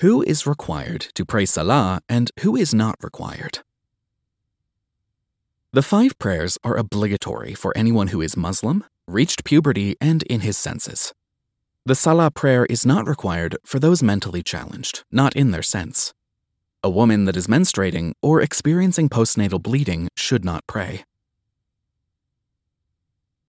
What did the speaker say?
Who is required to pray Salah and who is not required? The five prayers are obligatory for anyone who is Muslim, reached puberty, and in his senses. The Salah prayer is not required for those mentally challenged, not in their sense. A woman that is menstruating or experiencing postnatal bleeding should not pray.